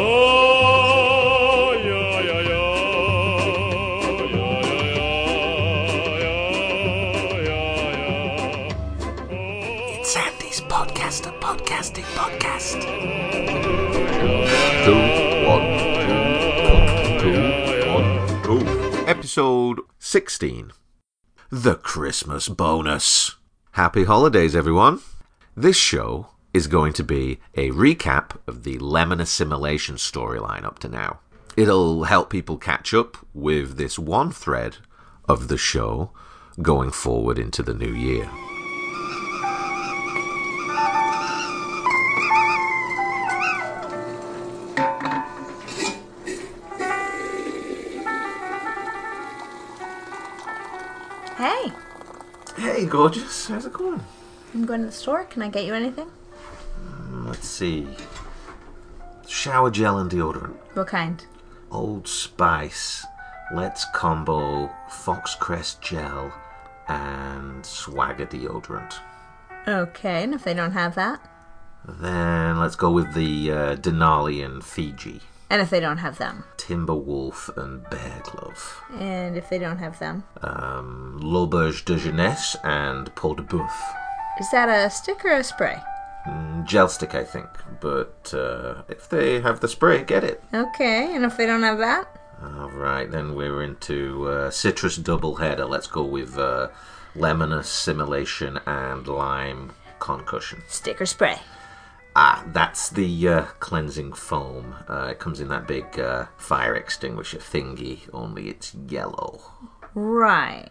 Oh, yeah, yeah, yeah. Yeah, yeah, yeah, yeah. It's Andy's podcast, a podcasting podcast. Episode 16 The Christmas Bonus. Happy holidays, everyone. This show is going to be a recap of the lemon assimilation storyline up to now. It'll help people catch up with this one thread of the show going forward into the new year. Hey, Hey, gorgeous. How's it going? I'm going to the store. Can I get you anything? Let's see. Shower gel and deodorant. What kind? Old Spice, Let's Combo, Foxcrest Gel, and Swagger Deodorant. Okay, and if they don't have that? Then let's go with the uh, Denali and Fiji, And if they don't have them? Timberwolf and Bear Glove, And if they don't have them? um, L'Auberge de Jeunesse and Peau de Boeuf. Is that a stick or a spray? Mm, Gel stick, I think, but uh, if they have the spray, get it. Okay, and if they don't have that? All right, then we're into uh, citrus double header. Let's go with uh, lemon assimilation and lime concussion. Stick or spray? Ah, that's the uh, cleansing foam. Uh, it comes in that big uh, fire extinguisher thingy, only it's yellow. Right.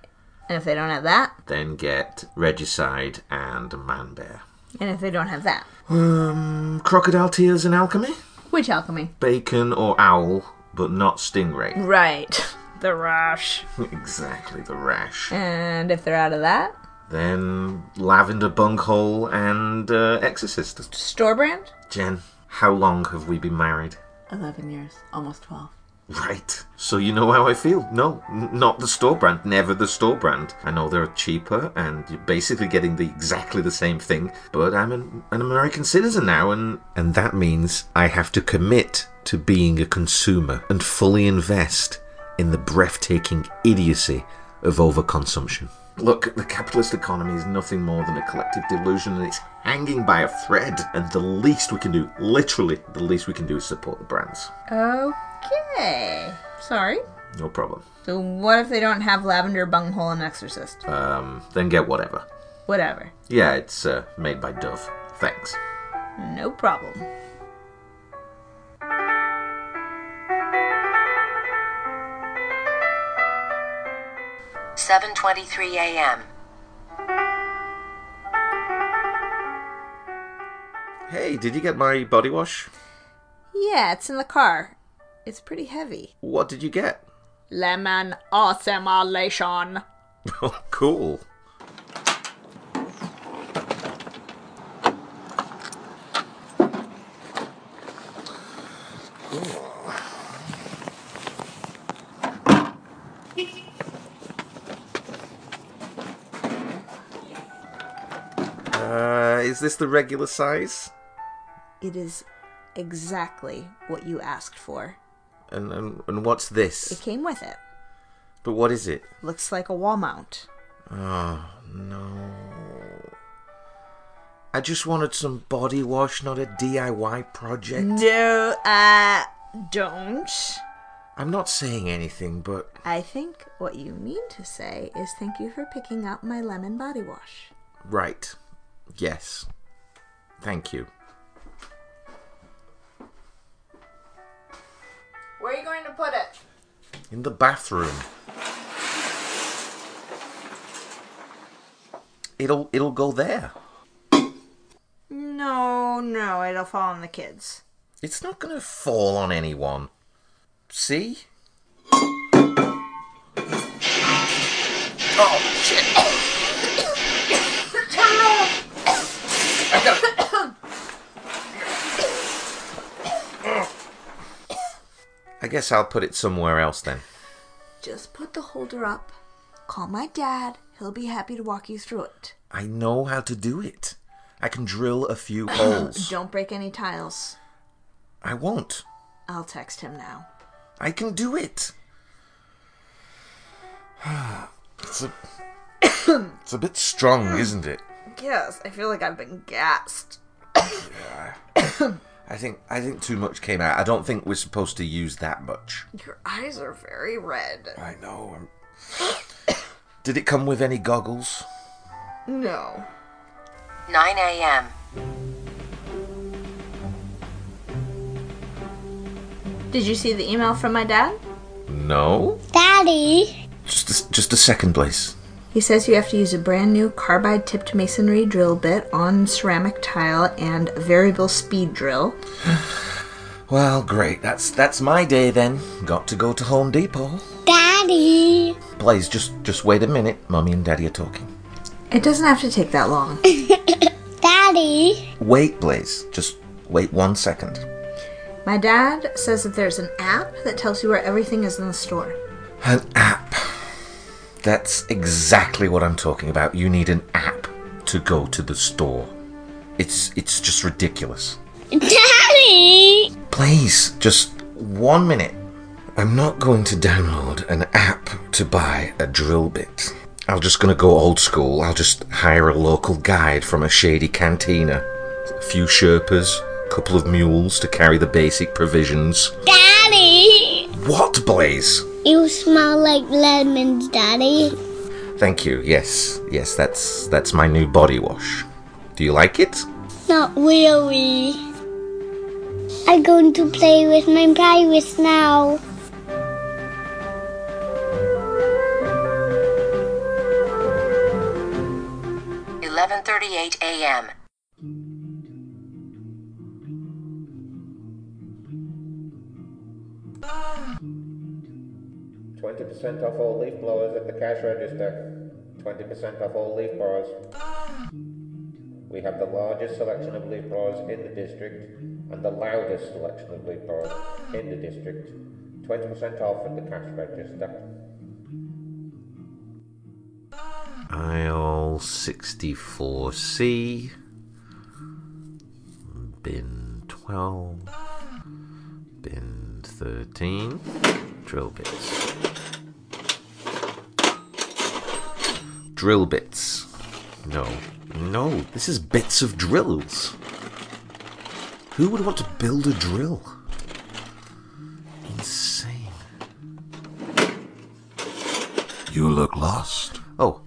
And if they don't have that? Then get regicide and man bear. And if they don't have that? Um, crocodile tears and alchemy. Which alchemy? Bacon or owl, but not stingray. Right. The rash. exactly the rash. And if they're out of that? Then lavender bunghole and uh, exorcist. Store brand? Jen, how long have we been married? 11 years. Almost 12. Right. So you know how I feel. No, n- not the store brand. Never the store brand. I know they're cheaper and you're basically getting the exactly the same thing, but I'm an, an American citizen now and and that means I have to commit to being a consumer and fully invest in the breathtaking idiocy of overconsumption. Look, the capitalist economy is nothing more than a collective delusion and it's hanging by a thread. And the least we can do, literally, the least we can do is support the brands. Oh. Okay. Sorry. No problem. So what if they don't have lavender bunghole and exorcist? Um, then get whatever. Whatever. Yeah, it's uh, made by Dove. Thanks. No problem. Seven twenty-three a.m. Hey, did you get my body wash? Yeah, it's in the car. It's pretty heavy. What did you get? Lemon assimilation. Oh, cool. Uh, is this the regular size? It is exactly what you asked for. And, and and what's this? It came with it. But what is it? Looks like a wall mount. Oh no. I just wanted some body wash, not a DIY project. No, uh, don't. I'm not saying anything, but I think what you mean to say is thank you for picking up my lemon body wash. right. Yes. Thank you. Where are you going to put it? In the bathroom. It'll it'll go there. No, no, it'll fall on the kids. It's not gonna fall on anyone. See? Oh shit! I guess I'll put it somewhere else then. Just put the holder up. Call my dad. He'll be happy to walk you through it. I know how to do it. I can drill a few holes. Don't break any tiles. I won't. I'll text him now. I can do it. It's a, it's a bit strong, isn't it? Yes, I feel like I've been gassed. I think I think too much came out. I don't think we're supposed to use that much. Your eyes are very red. I know. I'm... Did it come with any goggles? No. 9 a.m. Did you see the email from my dad? No. Daddy, Just a, just a second, Blaze. He says you have to use a brand new carbide tipped masonry drill bit on ceramic tile and a variable speed drill. Well, great. That's that's my day then. Got to go to Home Depot. Daddy, Blaze, just just wait a minute. Mummy and Daddy are talking. It doesn't have to take that long. Daddy, Wait, Blaze. Just wait one second. My dad says that there's an app that tells you where everything is in the store. An app. That's exactly what I'm talking about. You need an app to go to the store. It's it's just ridiculous. Daddy, Please, just one minute. I'm not going to download an app to buy a drill bit. I'm just going to go old school. I'll just hire a local guide from a shady cantina. A few Sherpas, a couple of mules to carry the basic provisions. Daddy. What, Blaze? You smell like lemons, Daddy. Thank you. Yes, yes, that's that's my new body wash. Do you like it? Not really. I'm going to play with my pirates now. Eleven thirty-eight a.m. Um, 20% off all leaf blowers at the cash register. 20% off all leaf blowers. We have the largest selection of leaf blowers in the district and the loudest selection of leaf blowers in the district. 20% off at the cash register. Aisle 64C, bin 12, bin 13, drill bits. Drill bits. No. No, this is bits of drills. Who would want to build a drill? Insane. You look lost. Oh,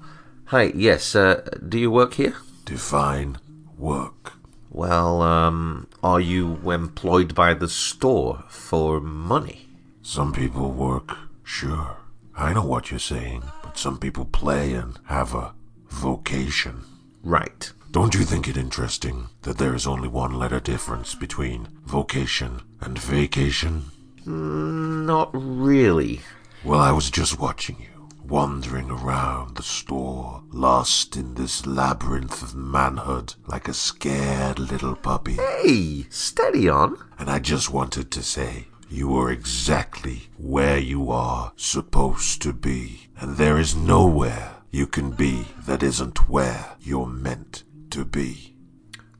hi, yes, uh, do you work here? Define work. Well, um, are you employed by the store for money? Some people work, sure. I know what you're saying, but some people play and have a vocation. Right. Don't you think it interesting that there is only one letter difference between vocation and vacation? Mm, not really. Well, I was just watching you, wandering around the store, lost in this labyrinth of manhood like a scared little puppy. Hey, steady on. And I just wanted to say, you are exactly where you are supposed to be. And there is nowhere you can be that isn't where you're meant to be.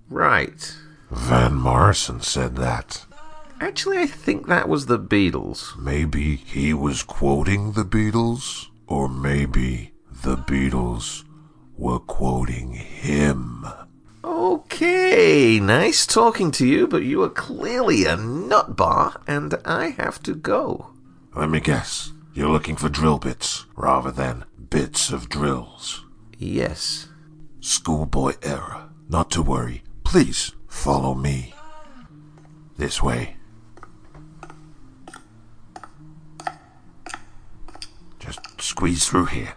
Right. Van Morrison said that. Actually, I think that was the Beatles. Maybe he was quoting the Beatles, or maybe the Beatles were quoting him. Okay, nice talking to you, but you are clearly a nut bar, and I have to go. Let me guess, you're looking for drill bits rather than bits of drills. Yes. Schoolboy error. Not to worry. Please follow me. This way. Just squeeze through here.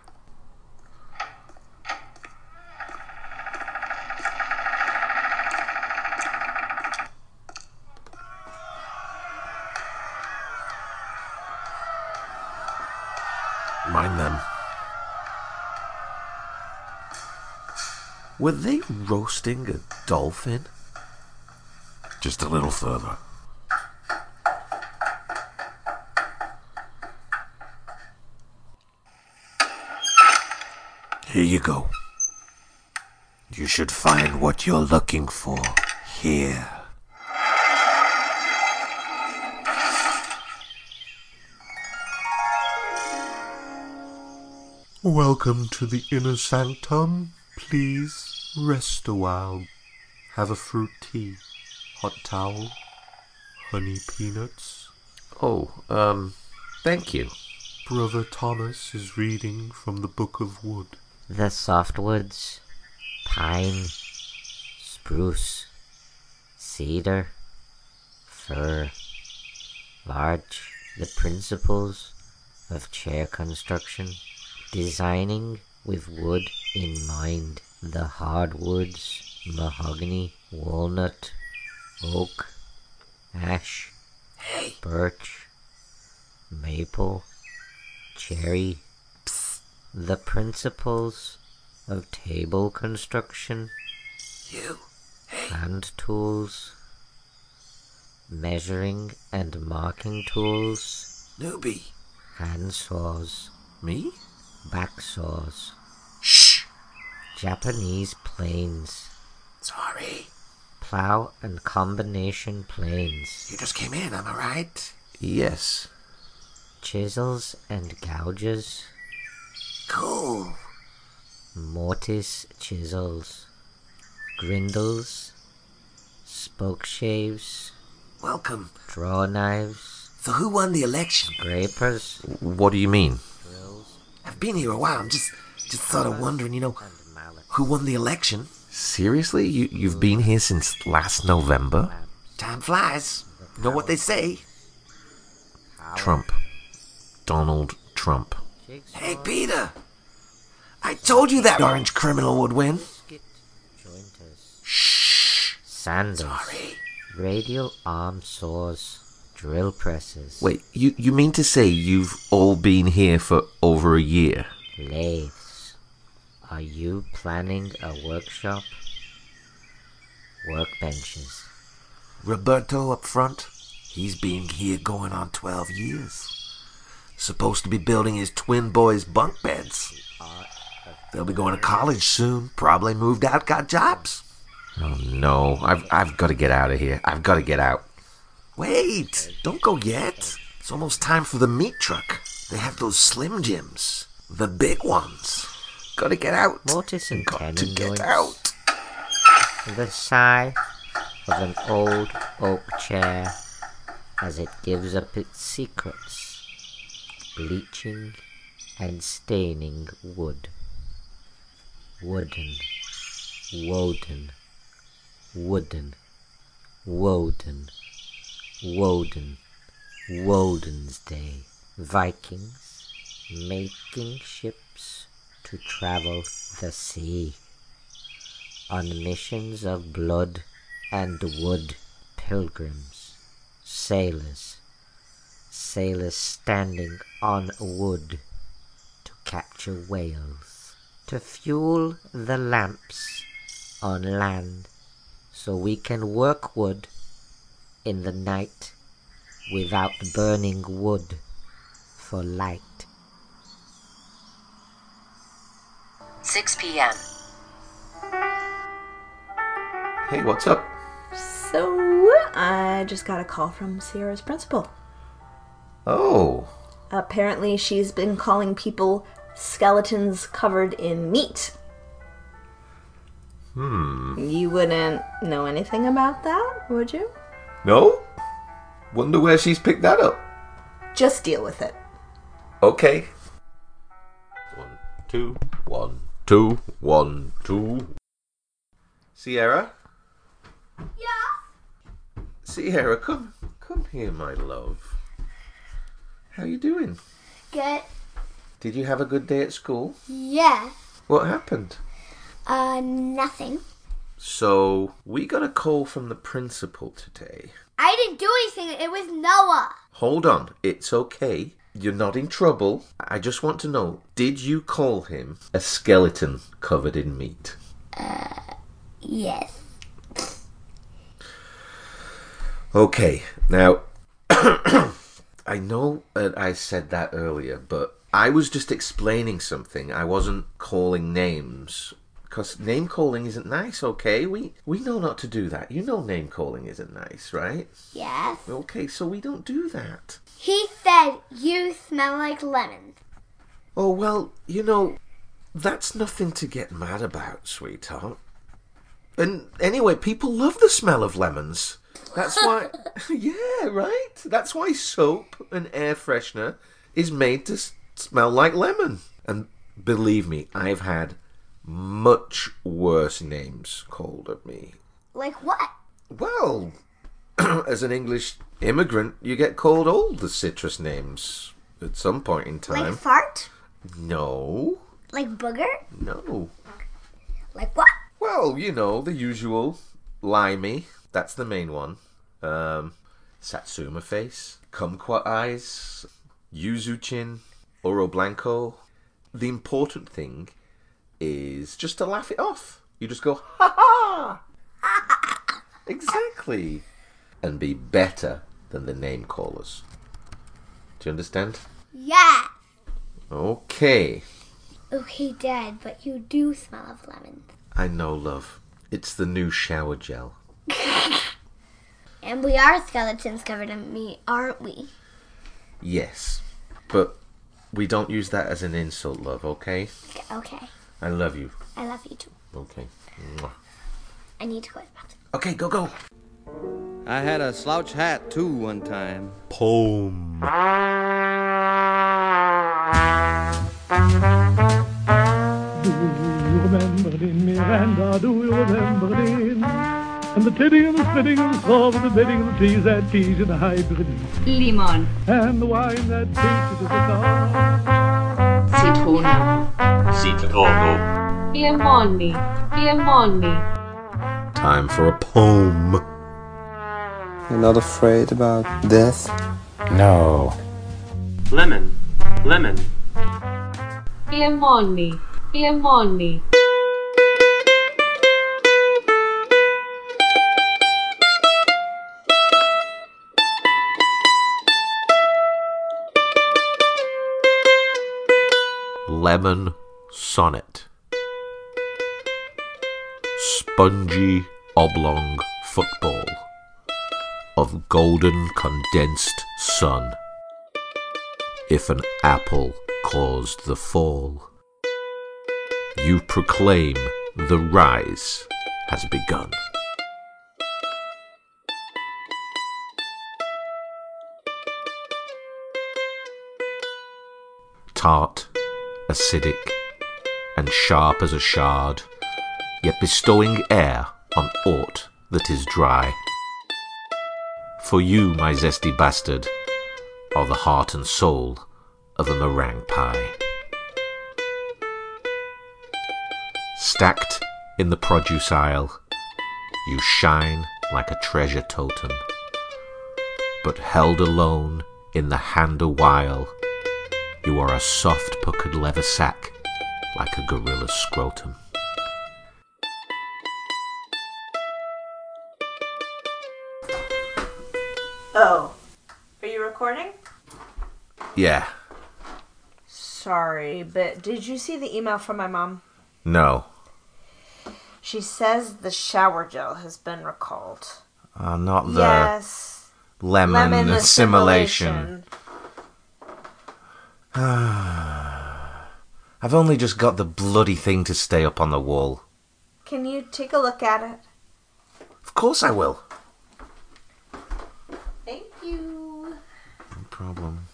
Were they roasting a dolphin? Just a little further. Here you go. You should find what you're looking for here. Welcome to the Inner Sanctum, please rest a while. Have a fruit tea, hot towel, honey peanuts. Oh, um, thank you. Brother Thomas is reading from the Book of Wood. The softwoods, pine, spruce, cedar, fir, larch, the principles of chair construction, designing with wood in mind, the hardwoods, mahogany, walnut, oak, ash, birch, maple, cherry, the principles of table construction, You? hand tools, measuring and marking tools, Newbie. hand saws, Me? back saws! Japanese planes, Sorry. plow and combination planes, You just came in, am I right? Yes. chisels and gouges, Cool. mortise chisels, grindles, spoke shaves, Welcome. draw knives, So who won the election? scrapers, What do you mean? drills, I've been here a while. I'm just just sort of wondering, you know, and mallets. Who won the election? Seriously? You, you've been here since last November? Time flies. Know what they say? Trump. Donald Trump. Hey, Peter. I told you that orange criminal would win. Shh. Sanders. Sorry. Radial arm saws. Drill presses. Wait, you, you mean to say you've all been here for over a year? Lathes. Are you planning a workshop? Workbenches. Roberto up front. He's been here going on 12 years. Supposed to be building his twin boys' bunk beds. They'll be going to college soon. Probably moved out, got jobs. Oh no, I've, I've got to get out of here. I've got to get out. Wait, don't go yet. It's almost time for the meat truck. They have those Slim Jims. The big ones. Gotta get out. Mortise and Got to get out. The sigh of an old oak chair as it gives up its secrets, bleaching and staining wood. Wooden, Woden, wooden, Woden, Woden, Woden's Day. Vikings making ships to travel the sea on missions of blood and wood, pilgrims, sailors, sailors standing on wood to capture whales, to fuel the lamps on land so we can work wood in the night without burning wood for light. 6 p.m. Hey, what's up? So, I just got a call from Sierra's principal. Oh, Apparently, she's been calling people skeletons covered in meat. Hmm. You wouldn't know anything about that, would you? no? Wonder where she's picked that up. Just deal with it. Okay. One, two, one, two, one, two. Sierra? Yeah? Sierra, come, come here, my love. How are you doing? Good. Did you have a good day at school? Yeah. What happened? Uh, nothing. So, we got a call from the principal today. I didn't do anything. It was Noah. Hold on, it's okay. You're not in trouble. I just want to know did you call him a skeleton covered in meat? Uh, yes. Okay, now I know that I said that earlier, but I was just explaining something. I wasn't calling names because name calling isn't nice. Okay, we we know not to do that. You know name calling isn't nice, right? Yes. Okay, so we don't do that. He said you smell like lemons. Oh, well, you know, that's nothing to get mad about, sweetheart. And anyway, people love the smell of lemons. That's why, yeah, right? That's why soap and air freshener is made to s- smell like lemon. And believe me, I've had much worse names called at me. Like what? Well, as an English immigrant, you get called all the citrus names at some point in time. Like fart? no, Like booger? no. Like what? Well, you know, the usual. Limey, that's the main one. Um, Satsuma face, kumquat eyes, yuzu chin, oro blanco. The important thing is just to laugh it off. You just go, ha ha! exactly. And be better than the name callers. Do you understand? Yeah. Okay. Okay, Dad, but you do smell of lemon. I know, love. It's the new shower gel. And we are skeletons covered in meat, aren't we? Yes. But we don't use that as an insult, love, okay? Okay. I love you. I love you too. Okay. Mwah. I need to go to the bathroom. Okay, go, go. I had a slouch hat too one time. Poem. Do you remember in Miranda? Do you remember in? And the titting and the spitting and the saw and the bidding and the tease that tease in the hybrid. Limon, And the wine that tasted as a star. Zitrone, Citrono. Limoni, Limoni. Time for a poem. You're not afraid about death? No. Lemon. Lemon. Limoni, Limoni. Lemon sonnet. Spongy oblong football of golden condensed sun. If an apple caused the fall, you proclaim the rise has begun. Tart, acidic, and sharp as a shard, yet bestowing air on aught that is dry. For you, my zesty bastard, are the heart and soul of a meringue pie. Stacked in the produce aisle, you shine like a treasure totem. But held alone in the hand a while, you are a soft puckered leather sack like a gorilla's scrotum. Oh. Are you recording? Yeah, Sorry, but did you see the email from my mom? no. She says the shower gel has been recalled. Uh, not the yes. lemon, Lemon assimilation. assimilation. Ah, I've only just got the bloody thing to stay up on the wall. Can you take a look at it? Of course I will. Thank you. No problem.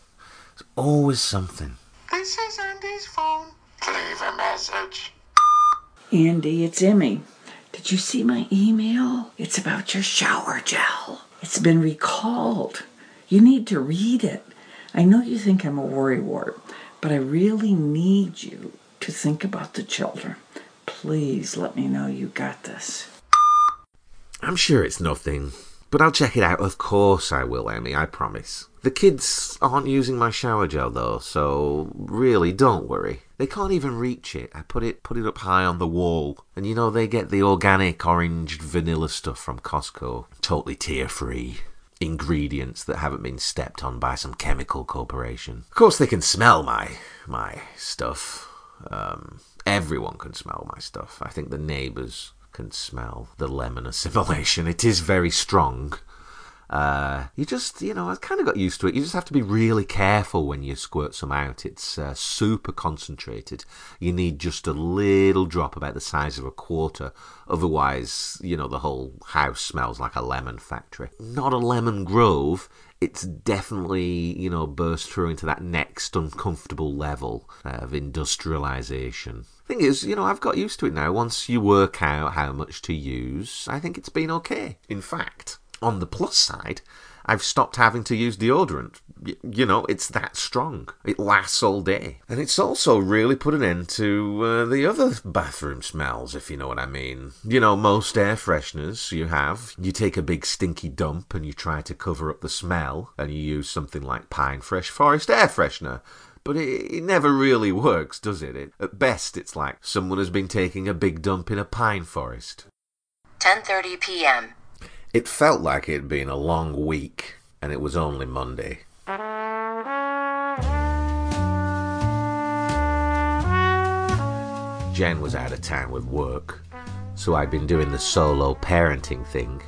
There's always something. This is Andy's phone. Leave a message. Andy, it's Emmy. Did you see my email? It's about your shower gel. It's been recalled. You need to read it. I know you think I'm a worrywart, but I really need you to think about the children. Please let me know you got this. I'm sure it's nothing, but I'll check it out. Of course I will, Emmy, I promise. The kids aren't using my shower gel though, so really don't worry. They can't even reach it. I put it put it up high on the wall. And you know they get the organic orange vanilla stuff from Costco. Totally tear free. Ingredients that haven't been stepped on by some chemical corporation. Of course they can smell my my stuff. Um everyone can smell my stuff. I think the neighbours can smell the lemon assimilation. It is very strong. Uh, you just, you know, I kind of got used to it. You just have to be really careful when you squirt some out. It's uh, super concentrated. You need just a little drop about the size of a quarter. Otherwise, you know, the whole house smells like a lemon factory. Not a lemon grove. It's definitely, you know, burst through into that next uncomfortable level of industrialization. Thing is, you know, I've got used to it now. Once you work out how much to use, I think it's been okay. In fact, on the plus side, I've stopped having to use deodorant. Y- you know, it's that strong. It lasts all day. And it's also really put an end to uh, the other bathroom smells, if you know what I mean. You know, most air fresheners you have, you take a big stinky dump and you try to cover up the smell, and you use something like Pine Fresh Forest air freshener. But it, it never really works, does it? it? At best, it's like someone has been taking a big dump in a pine forest. 10:30 p.m. It felt like it had been a long week, and it was only Monday. Jen was out of town with work, so I'd been doing the solo parenting thing.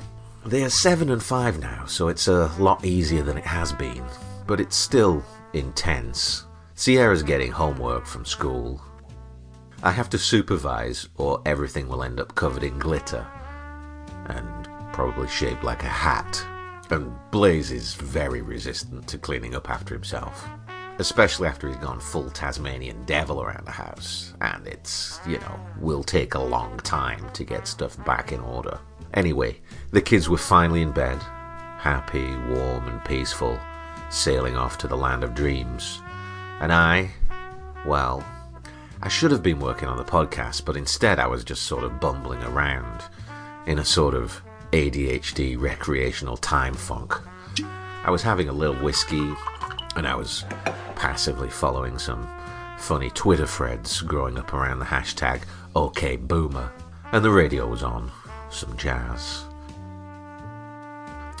They are seven and five now, so it's a lot easier than it has been, but it's still intense. Sierra's getting homework from school. I have to supervise, or everything will end up covered in glitter and probably shaped like a hat. And Blaze is very resistant to cleaning up after himself, especially after he's gone full Tasmanian devil around the house, and it's, you know, will take a long time to get stuff back in order. Anyway, the kids were finally in bed, happy, warm, and peaceful, sailing off to the land of dreams. And I, well, I should have been working on the podcast, but instead I was just sort of bumbling around in a sort of ADHD recreational time funk. I was having a little whiskey and I was passively following some funny Twitter threads growing up around the hashtag OKBoomer, and the radio was on, some jazz.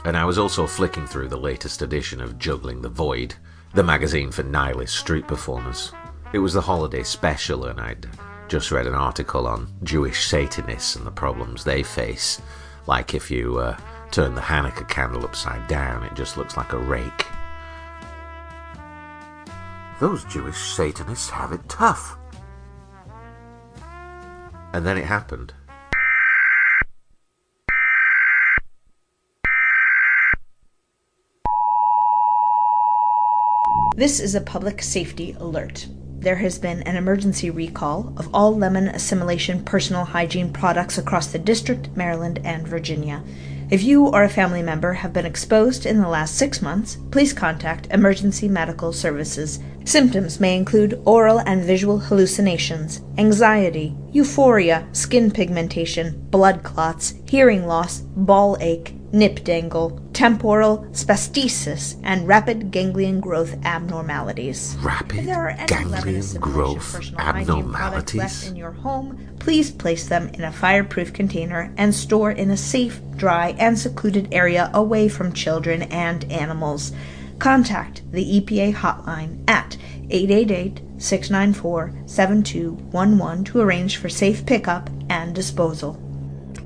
And I was also flicking through the latest edition of Juggling the Void, the magazine for nihilist street performers. It was the holiday special, and I'd just read an article on Jewish Satanists and the problems they face. Like if you uh, turn the Hanukkah candle upside down, it just looks like a rake. Those Jewish Satanists have it tough. And then it happened. This is a public safety alert. There has been an emergency recall of all lemon assimilation personal hygiene products across the district, Maryland, and Virginia. If you or a family member have been exposed in the last six months, please contact Emergency Medical Services. Symptoms may include oral and visual hallucinations, anxiety, euphoria, skin pigmentation, blood clots, hearing loss, ball ache, nip dangle, temporal spasticus, and rapid ganglion growth abnormalities. Rapid If there are any lemon ganglion growth personal hygiene products left abnormalities. in your home, please place them in a fireproof container and store in a safe, dry, and secluded area away from children and animals. Contact the EPA hotline at 888 694 7211 to arrange for safe pickup and disposal.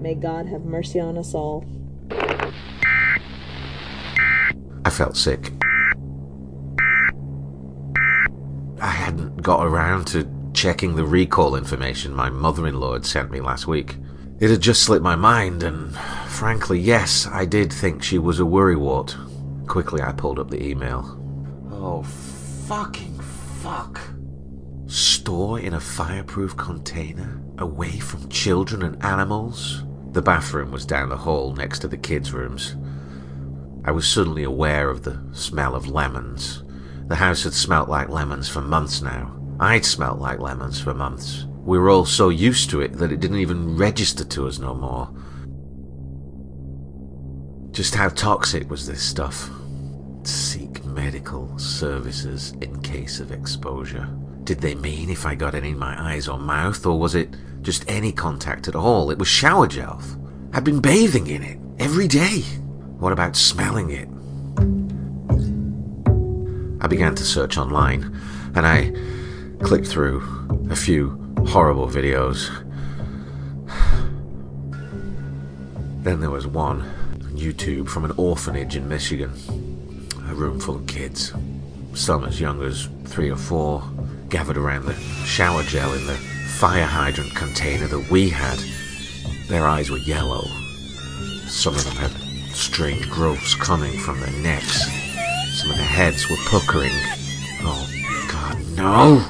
May God have mercy on us all. I felt sick. I hadn't got around to checking the recall information my mother in law had sent me last week. It had just slipped my mind, and frankly, yes, I did think she was a worrywart. Quickly, I pulled up the email. Oh, fucking fuck. Store in a fireproof container, away from children and animals? The bathroom was down the hall next to the kids' rooms. I was suddenly aware of the smell of lemons. The house had smelt like lemons for months now. I'd smelt like lemons for months. We were all so used to it that it didn't even register to us no more. Just how toxic was this stuff? Seek medical services in case of exposure. Did they mean if I got any in my eyes or mouth, or was it just any contact at all? It was shower gel. I'd been bathing in it every day. What about smelling it? I began to search online, and I clicked through a few horrible videos. Then there was one on YouTube from an orphanage in Michigan. A room full of kids, some as young as three or four, gathered around the shower gel in the fire hydrant container that we had. Their eyes were yellow. Some of them had strange growths coming from their necks. Some of their heads were puckering. Oh, God, no!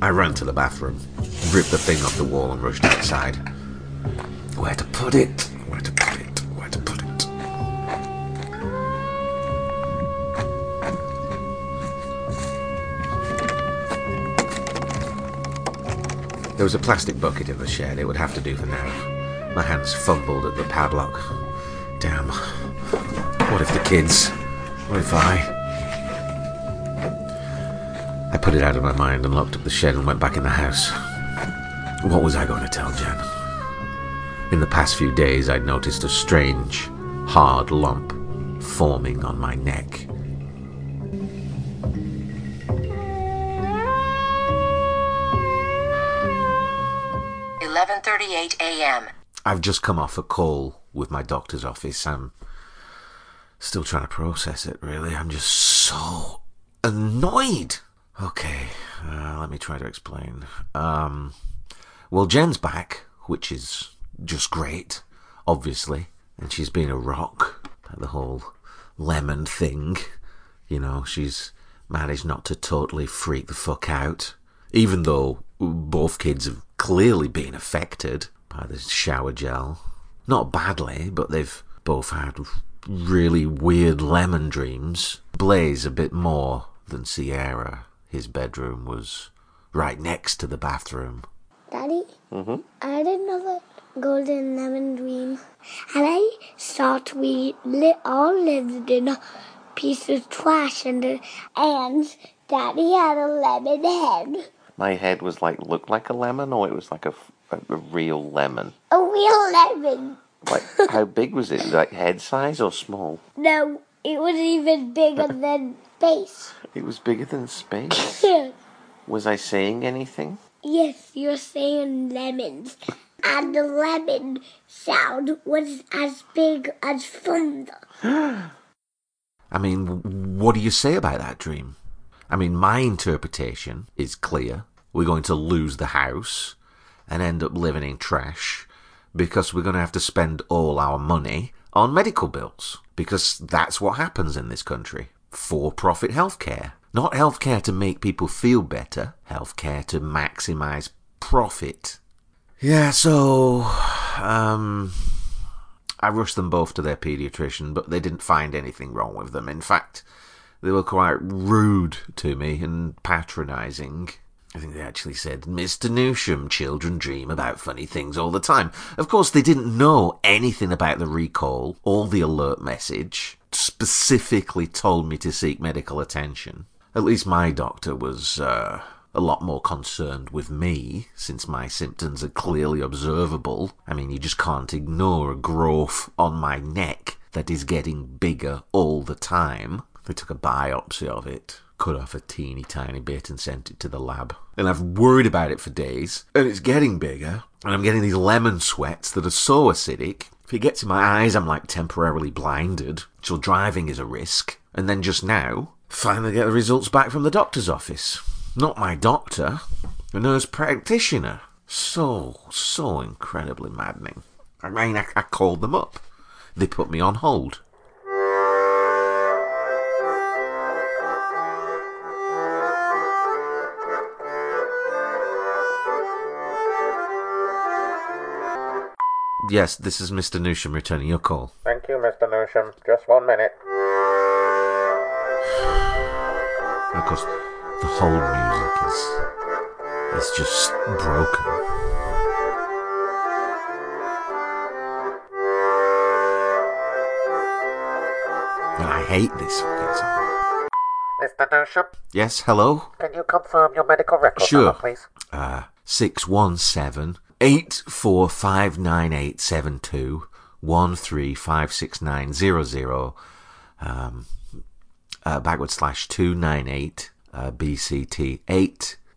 I ran to the bathroom, ripped the thing off the wall, and rushed outside. Where to put it? Where to put it? There was a plastic bucket in the shed. It would have to do for now. My hands fumbled at the padlock. Damn. What if the kids? What if I? I put it out of my mind and locked up the shed and went back in the house. What was I going to tell Jen? In the past few days, I'd noticed a strange, hard lump forming on my neck. Eleven thirty-eight a.m. I've just come off a call with my doctor's office. I'm still trying to process it, really. I'm just so annoyed. Okay, uh, let me try to explain. Um, well, Jen's back, which is just great, obviously, and she's been a rock. The whole lemon thing, you know, she's managed not to totally freak the fuck out, even though both kids have clearly been affected by the shower gel. Not badly, but they've both had really weird lemon dreams. Blaze a bit more than Sierra. His bedroom was right next to the bathroom. Daddy, Mm-hmm. I had another golden lemon dream. And I thought we li- all lived in a piece of trash and, and Daddy had a lemon head. My head was like looked like a lemon, or it was like a a real lemon. A real lemon. Like how big was it? Like head size or small? No, it was even bigger than space. It was bigger than space. Was I saying anything? yes, you're saying lemons. And the lemon sound was as big as thunder. I mean, what do you say about that dream? I mean, my interpretation is clear. We're going to lose the house and end up living in trash because we're going to have to spend all our money on medical bills because that's what happens in this country. For profit healthcare. Not healthcare to make people feel better, healthcare to maximize profit. Yeah, so um I rushed them both to their paediatrician, but they didn't find anything wrong with them. In fact, they were quite rude to me and patronizing. I think they actually said, Mr. Newsham, children dream about funny things all the time. Of course, they didn't know anything about the recall or the alert message. Specifically told me to seek medical attention. At least my doctor was uh, a lot more concerned with me, since my symptoms are clearly observable. I mean, you just can't ignore a growth on my neck that is getting bigger all the time. They took a biopsy of it, cut off a teeny tiny bit, and sent it to the lab. And I've worried about it for days, and it's getting bigger, and I'm getting these lemon sweats that are so acidic. If it gets in my eyes, I'm like temporarily blinded, so driving is a risk. And then just now, finally get the results back from the doctor's office. Not my doctor, a nurse practitioner. So, so incredibly maddening. I mean, I, I called them up. They put me on hold. Yes, this is Mr. Newsham returning your call. Thank you, Mr. Newsham. Just one minute. Of course, the whole music is is just broken. And I hate this fucking song. Mr. Newsham, Yes, hello? can you confirm your medical record Sure. number, please? Uh, 617 845987 135690 um, uh, backward slash 298 uh, BCT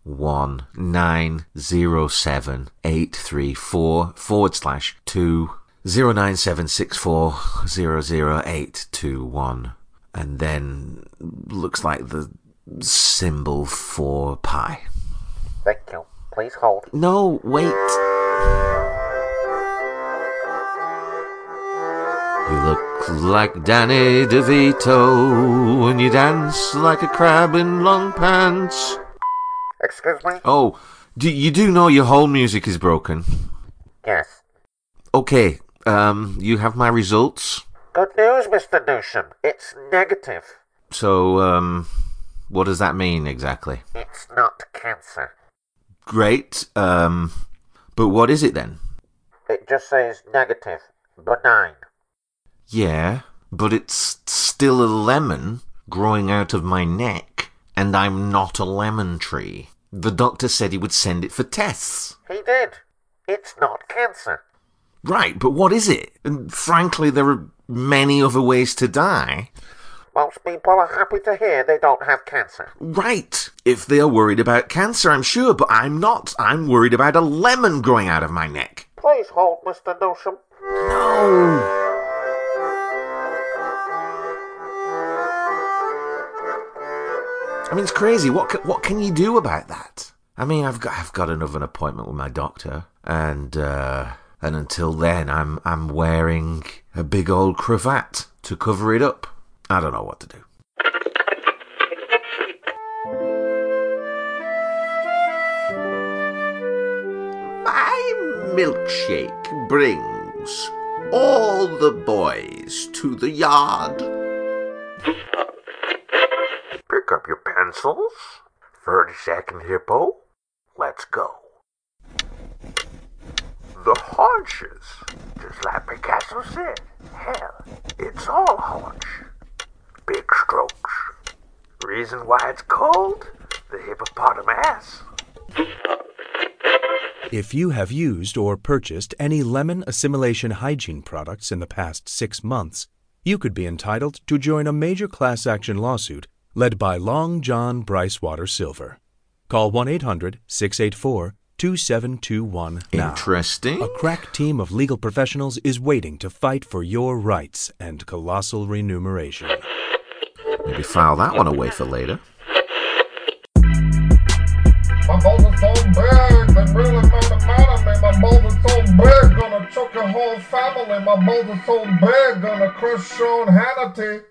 81907834 forward slash 2 09764000821 and then looks like the symbol for pi. Thank you. Please hold. No, wait. You look like Danny DeVito when you dance like a crab in long pants. Excuse me? Oh, do, you do know your whole music is broken? Yes. Okay, um, you have my results. Good news, Mr. Newsham. It's negative. So, um, what does that mean exactly? It's not cancer. Great, um, but what is it then? It just says negative. Benign. Yeah, but it's still a lemon growing out of my neck, and I'm not a lemon tree. The doctor said he would send it for tests. He did. It's not cancer. Right, but what is it? And frankly, there are many other ways to die. Most people are happy to hear they don't have cancer. Right, if they are worried about cancer, I'm sure, but I'm not. I'm worried about a lemon growing out of my neck. Please hold, Mr. Newsham. No! I mean, it's crazy. What ca- what can you do about that? I mean, I've got I've got another appointment with my doctor, and uh, and until then, I'm I'm wearing a big old cravat to cover it up. I don't know what to do. My milkshake brings all the boys to the yard. Pick up your pencils. 30 second hippo. Let's go. The haunches. Just like Picasso said. Hell, it's all haunch. Big strokes. Reason why it's called the hippopotamus. If you have used or purchased any lemon assimilation hygiene products in the past six months, you could be entitled to join a major class action lawsuit led by Long John Brycewater Silver. Call 1 800 684 2721 now. Interesting. A crack team of legal professionals is waiting to fight for your rights and colossal remuneration. Maybe file that one away for later. My balls are so big, they really made me mad at me. My balls are so big, gonna choke your whole family. My balls are so big, gonna crush Sean Hannity.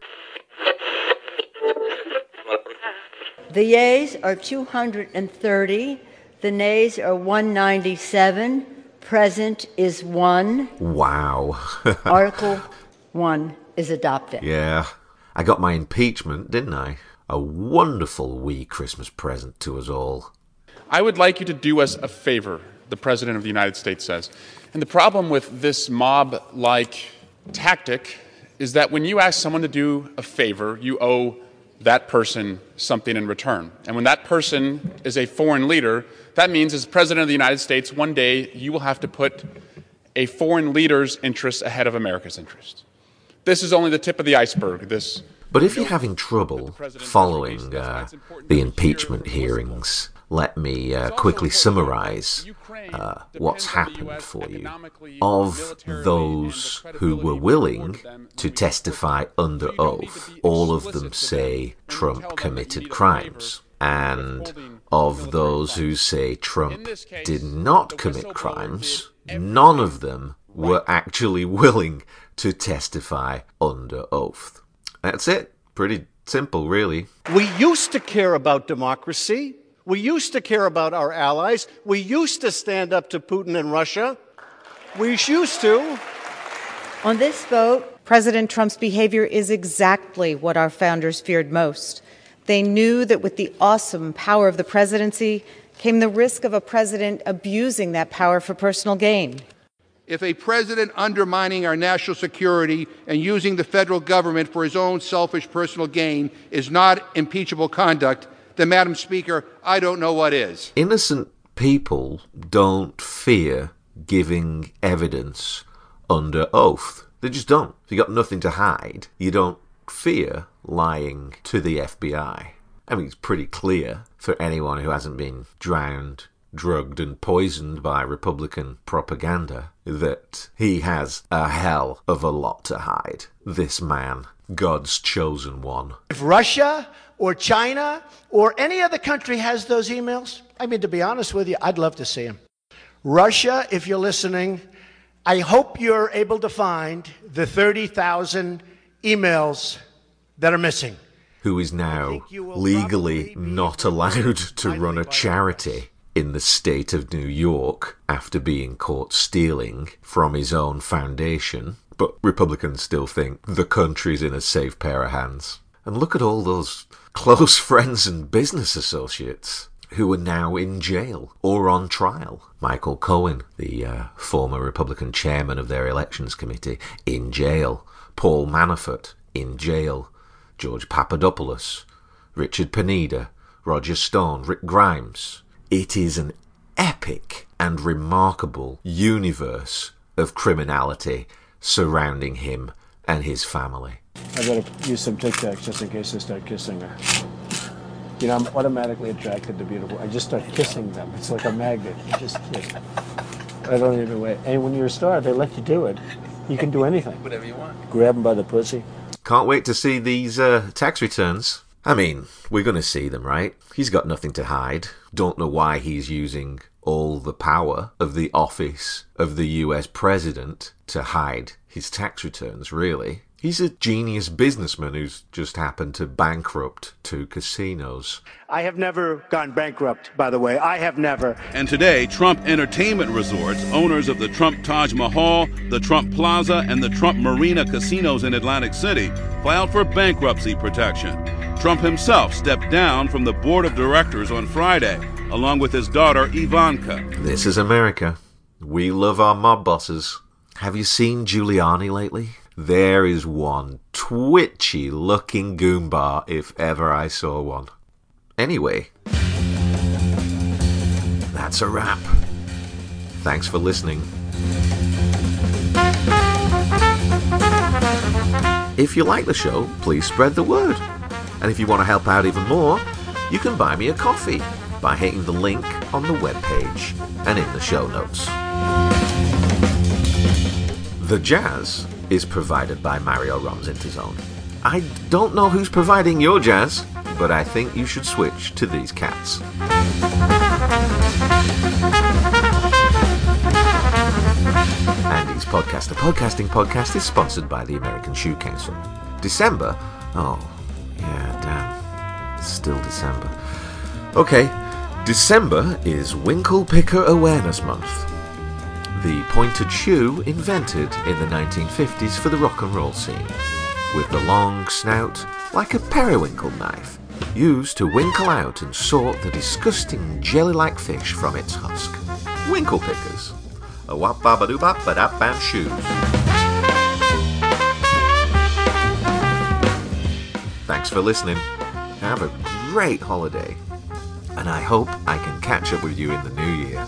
The yeas are 230, the nays are 197, present is 1. Wow. Article 1 is adopted. yeah. I got my impeachment, didn't I? A wonderful wee Christmas present to us all. I would like you to do us a favor, the President of the United States says. And the problem with this mob like tactic is that when you ask someone to do a favor, you owe that person something in return. And when that person is a foreign leader, that means as President of the United States, one day you will have to put a foreign leader's interests ahead of America's interests. This is only the tip of the iceberg. This But if you're having trouble following uh, the impeachment hearings, let me uh, quickly summarize uh, what's happened for you. Of those who were willing to testify under oath, all of them say Trump committed crimes. And of those who say Trump did not commit crimes, none of them were actually willing to testify under oath. That's it. Pretty simple, really. We used to care about democracy. We used to care about our allies. We used to stand up to Putin and Russia. We used to. On this vote, President Trump's behavior is exactly what our founders feared most. They knew that with the awesome power of the presidency came the risk of a president abusing that power for personal gain. If a president undermining our national security and using the federal government for his own selfish personal gain is not impeachable conduct, then, Madam Speaker, I don't know what is. Innocent people don't fear giving evidence under oath. They just don't. If you got nothing to hide, you don't fear lying to the FBI. I mean, it's pretty clear for anyone who hasn't been drowned drugged and poisoned by Republican propaganda that he has a hell of a lot to hide. This man, God's chosen one. If Russia or China or any other country has those emails, I mean, to be honest with you, I'd love to see them. Russia, if you're listening, I hope you're able to find the 30,000 emails that are missing. Who is now legally not allowed to run a charity in the state of New York after being caught stealing from his own foundation. But Republicans still think the country's in a safe pair of hands. And look at all those close friends and business associates who are now in jail or on trial. Michael Cohen, the uh, former Republican chairman of their elections committee, in jail. Paul Manafort, in jail. George Papadopoulos, Richard Pinedo, Roger Stone, Rick Grimes. It is an epic and remarkable universe of criminality surrounding him and his family. I better use some Tic Tacs just in case I start kissing her. You know, I'm automatically attracted to beautiful. I just start kissing them. It's like a magnet. You just kiss. I don't even wait. And when you're a star, they let you do it. You can do anything. Whatever you want. Grab them by the pussy. Can't wait to see these uh, tax returns. I mean, we're going to see them, right? He's got nothing to hide. Don't know why he's using all the power of the office of the US president to hide his tax returns, really. He's a genius businessman who's just happened to bankrupt two casinos. I have never gone bankrupt, by the way. I have never. And today, Trump Entertainment Resorts, owners of the Trump Taj Mahal, the Trump Plaza, and the Trump Marina casinos in Atlantic City, filed for bankruptcy protection. Trump himself stepped down from the board of directors on Friday, along with his daughter Ivanka. This is America. We love our mob bosses. Have you seen Giuliani lately? There is one twitchy looking goomba if ever I saw one. Anyway, that's a wrap. Thanks for listening. If you like the show, please spread the word. And if you want to help out even more, you can buy me a coffee by hitting the link on the webpage and in the show notes. The jazz is provided by Mario Roms Interzone. I don't know who's providing your jazz, but I think you should switch to these cats. Andy's podcast, the podcasting podcast, is sponsored by the American Shoe Council. December? Oh, yeah, damn. It's still December. Okay, December is Winkle Picker Awareness Month. The pointed shoe invented in the 1950s for the rock and roll scene, with the long snout like a periwinkle knife, used to winkle out and sort the disgusting jelly-like fish from its husk. Winkle pickers. A wap ba doo ba dap bam shoes. Thanks for listening. Have a great holiday. And I hope I can catch up with you in the new year.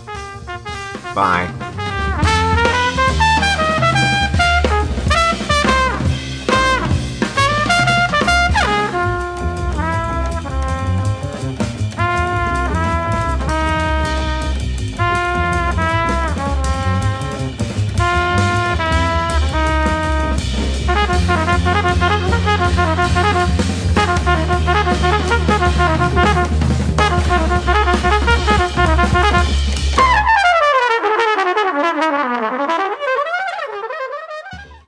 Bye.